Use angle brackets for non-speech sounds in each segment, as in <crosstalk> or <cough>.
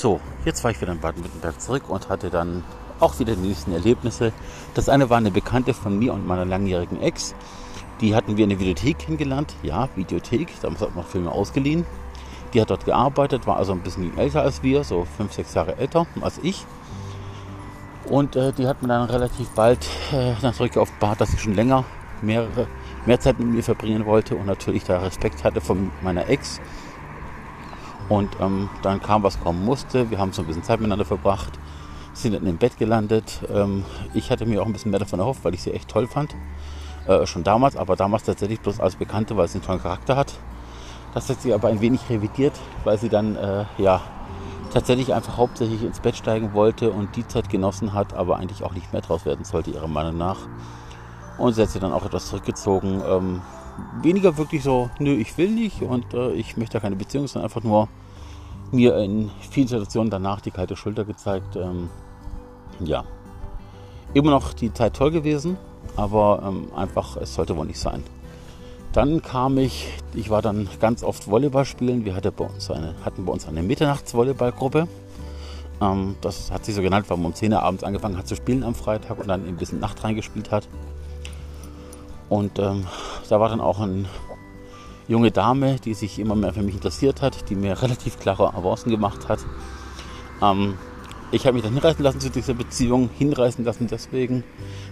So, jetzt war ich wieder in Baden-Württemberg zurück und hatte dann auch wieder die nächsten Erlebnisse. Das eine war eine Bekannte von mir und meiner langjährigen Ex. Die hatten wir in der Videothek kennengelernt. Ja, Videothek. Damals hat man Filme ausgeliehen. Die hat dort gearbeitet, war also ein bisschen älter als wir, so fünf, sechs Jahre älter als ich. Und äh, die hat mir dann relativ bald äh, dann zurück offenbart, dass sie schon länger mehrere, mehr Zeit mit mir verbringen wollte und natürlich da Respekt hatte von meiner Ex. Und ähm, dann kam, was kommen musste. Wir haben so ein bisschen Zeit miteinander verbracht, sind dann im Bett gelandet. Ähm, ich hatte mir auch ein bisschen mehr davon erhofft, weil ich sie echt toll fand. Äh, schon damals, aber damals tatsächlich bloß als Bekannte, weil sie einen tollen Charakter hat. Das hat sie aber ein wenig revidiert, weil sie dann äh, ja tatsächlich einfach hauptsächlich ins Bett steigen wollte und die Zeit genossen hat, aber eigentlich auch nicht mehr draus werden sollte, ihrer Meinung nach. Und sie hat sich dann auch etwas zurückgezogen. Ähm, weniger wirklich so, nö, ich will nicht und äh, ich möchte keine Beziehung, sondern einfach nur mir in vielen Situationen danach die kalte Schulter gezeigt. Ähm, ja, immer noch die Zeit toll gewesen, aber ähm, einfach, es sollte wohl nicht sein. Dann kam ich, ich war dann ganz oft Volleyball spielen. Wir hatten bei uns eine, hatten bei uns eine Mitternachtsvolleyballgruppe. Ähm, das hat sich so genannt, weil man um 10 Uhr abends angefangen hat zu spielen am Freitag und dann ein bisschen Nacht reingespielt hat. Und ähm, da war dann auch eine junge Dame, die sich immer mehr für mich interessiert hat, die mir <laughs> relativ klare Avancen gemacht hat. Ähm, ich habe mich dann hinreißen lassen zu dieser Beziehung, hinreißen lassen deswegen,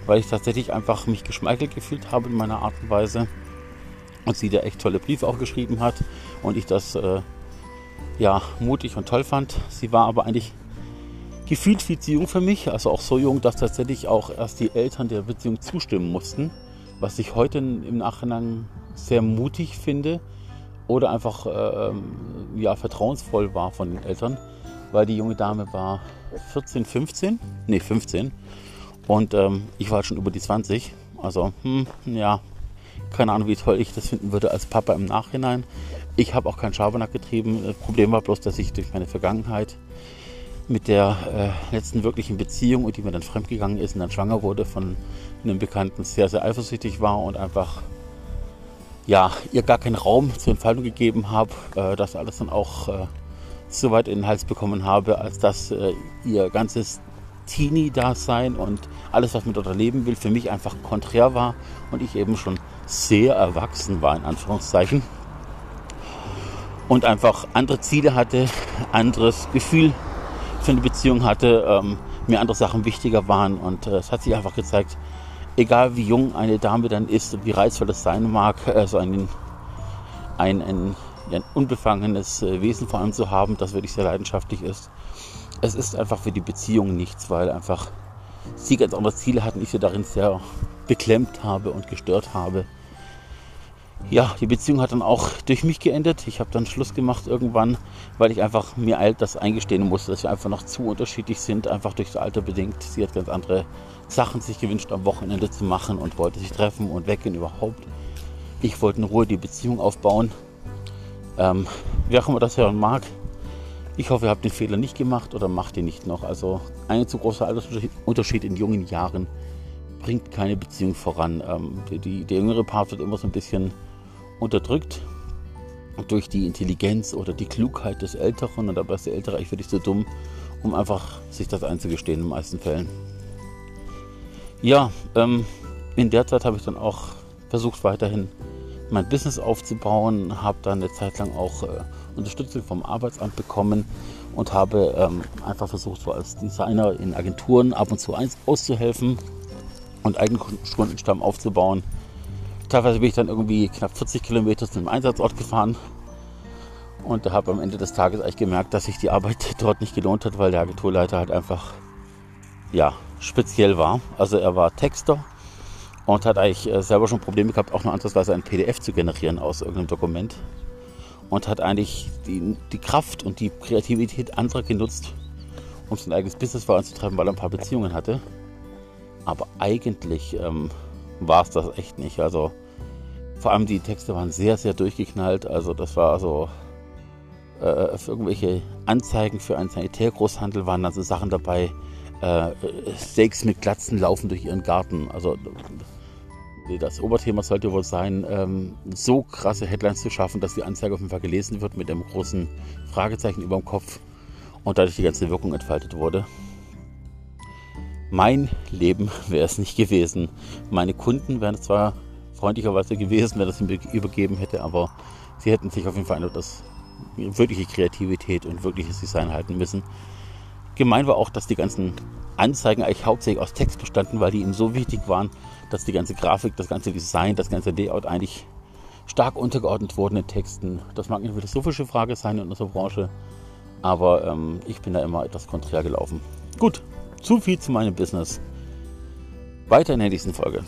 weil ich tatsächlich einfach mich geschmeichelt gefühlt habe in meiner Art und Weise und sie da echt tolle Briefe auch geschrieben hat und ich das äh, ja mutig und toll fand. Sie war aber eigentlich gefühlt viel zu jung für mich, also auch so jung, dass tatsächlich auch erst die Eltern der Beziehung zustimmen mussten, was ich heute im Nachhinein sehr mutig finde oder einfach äh, ja, vertrauensvoll war von den Eltern, weil die junge Dame war 14, 15, nee 15 und ähm, ich war schon über die 20, also hm, ja, keine Ahnung, wie toll ich das finden würde als Papa im Nachhinein. Ich habe auch keinen Schabernack getrieben. Das Problem war bloß, dass ich durch meine Vergangenheit mit der äh, letzten wirklichen Beziehung und die mir dann fremdgegangen ist und dann schwanger wurde von einem Bekannten, sehr, sehr eifersüchtig war und einfach ja, ihr gar keinen Raum zur Entfaltung gegeben habe, äh, das alles dann auch äh, so weit in den Hals bekommen habe, als dass äh, ihr ganzes Teenie-Dasein und alles, was man dort erleben will, für mich einfach konträr war und ich eben schon sehr erwachsen war, in Anführungszeichen. Und einfach andere Ziele hatte, anderes Gefühl für eine Beziehung hatte, ähm, mir andere Sachen wichtiger waren. Und äh, es hat sich einfach gezeigt, egal wie jung eine Dame dann ist und wie reizvoll das sein mag, äh, so ein, ein, ein, ein unbefangenes äh, Wesen vor allem zu haben, das wirklich sehr leidenschaftlich ist. Es ist einfach für die Beziehung nichts, weil einfach sie ganz andere Ziele hatten, ich sie darin sehr beklemmt habe und gestört habe ja, die Beziehung hat dann auch durch mich geendet. Ich habe dann Schluss gemacht irgendwann, weil ich einfach mir alt das eingestehen musste, dass wir einfach noch zu unterschiedlich sind, einfach durch das Alter bedingt. Sie hat ganz andere Sachen sich gewünscht, am Wochenende zu machen und wollte sich treffen und weggehen überhaupt. Ich wollte in Ruhe die Beziehung aufbauen. Ähm, wer auch immer das hören mag, ich hoffe, ihr habt den Fehler nicht gemacht oder macht ihn nicht noch. Also ein zu großer Altersunterschied in jungen Jahren bringt keine Beziehung voran. Ähm, die, die, der jüngere Part wird immer so ein bisschen unterdrückt durch die Intelligenz oder die Klugheit des Älteren. Und dabei ist der Ältere eigentlich wirklich zu dumm, um einfach sich das einzugestehen in den meisten Fällen. Ja, ähm, in der Zeit habe ich dann auch versucht, weiterhin mein Business aufzubauen, habe dann eine Zeit lang auch äh, Unterstützung vom Arbeitsamt bekommen und habe ähm, einfach versucht, so als Designer in Agenturen ab und zu auszuhelfen und eigenen Kundenstamm aufzubauen Teilweise bin ich dann irgendwie knapp 40 Kilometer zum Einsatzort gefahren und habe am Ende des Tages eigentlich gemerkt, dass sich die Arbeit <laughs> dort nicht gelohnt hat, weil der Agenturleiter halt einfach ja, speziell war. Also er war Texter und hat eigentlich äh, selber schon Probleme gehabt, auch nur ansatzweise ein PDF zu generieren aus irgendeinem Dokument. Und hat eigentlich die, die Kraft und die Kreativität anderer genutzt, um sein eigenes Business voranzutreiben, weil er ein paar Beziehungen hatte. Aber eigentlich ähm, war es das echt nicht. Also vor allem die Texte waren sehr, sehr durchgeknallt. Also das war so äh, für irgendwelche Anzeigen für einen Sanitärgroßhandel waren dann so Sachen dabei. Äh, Steaks mit Glatzen laufen durch ihren Garten. Also das Oberthema sollte wohl sein, ähm, so krasse Headlines zu schaffen, dass die Anzeige auf jeden Fall gelesen wird mit einem großen Fragezeichen über dem Kopf. und dadurch die ganze Wirkung entfaltet wurde. Mein Leben <laughs> wäre es nicht gewesen. Meine Kunden wären zwar freundlicherweise gewesen, wenn das ihm übergeben hätte, aber sie hätten sich auf jeden Fall an das wirkliche Kreativität und wirkliches Design halten müssen. Gemein war auch, dass die ganzen Anzeigen eigentlich hauptsächlich aus Text bestanden, weil die ihm so wichtig waren, dass die ganze Grafik, das ganze Design, das ganze Layout eigentlich stark untergeordnet wurden in Texten. Das mag eine philosophische Frage sein in unserer Branche, aber ähm, ich bin da immer etwas konträr gelaufen. Gut, zu viel zu meinem Business. Weiter in der nächsten Folge.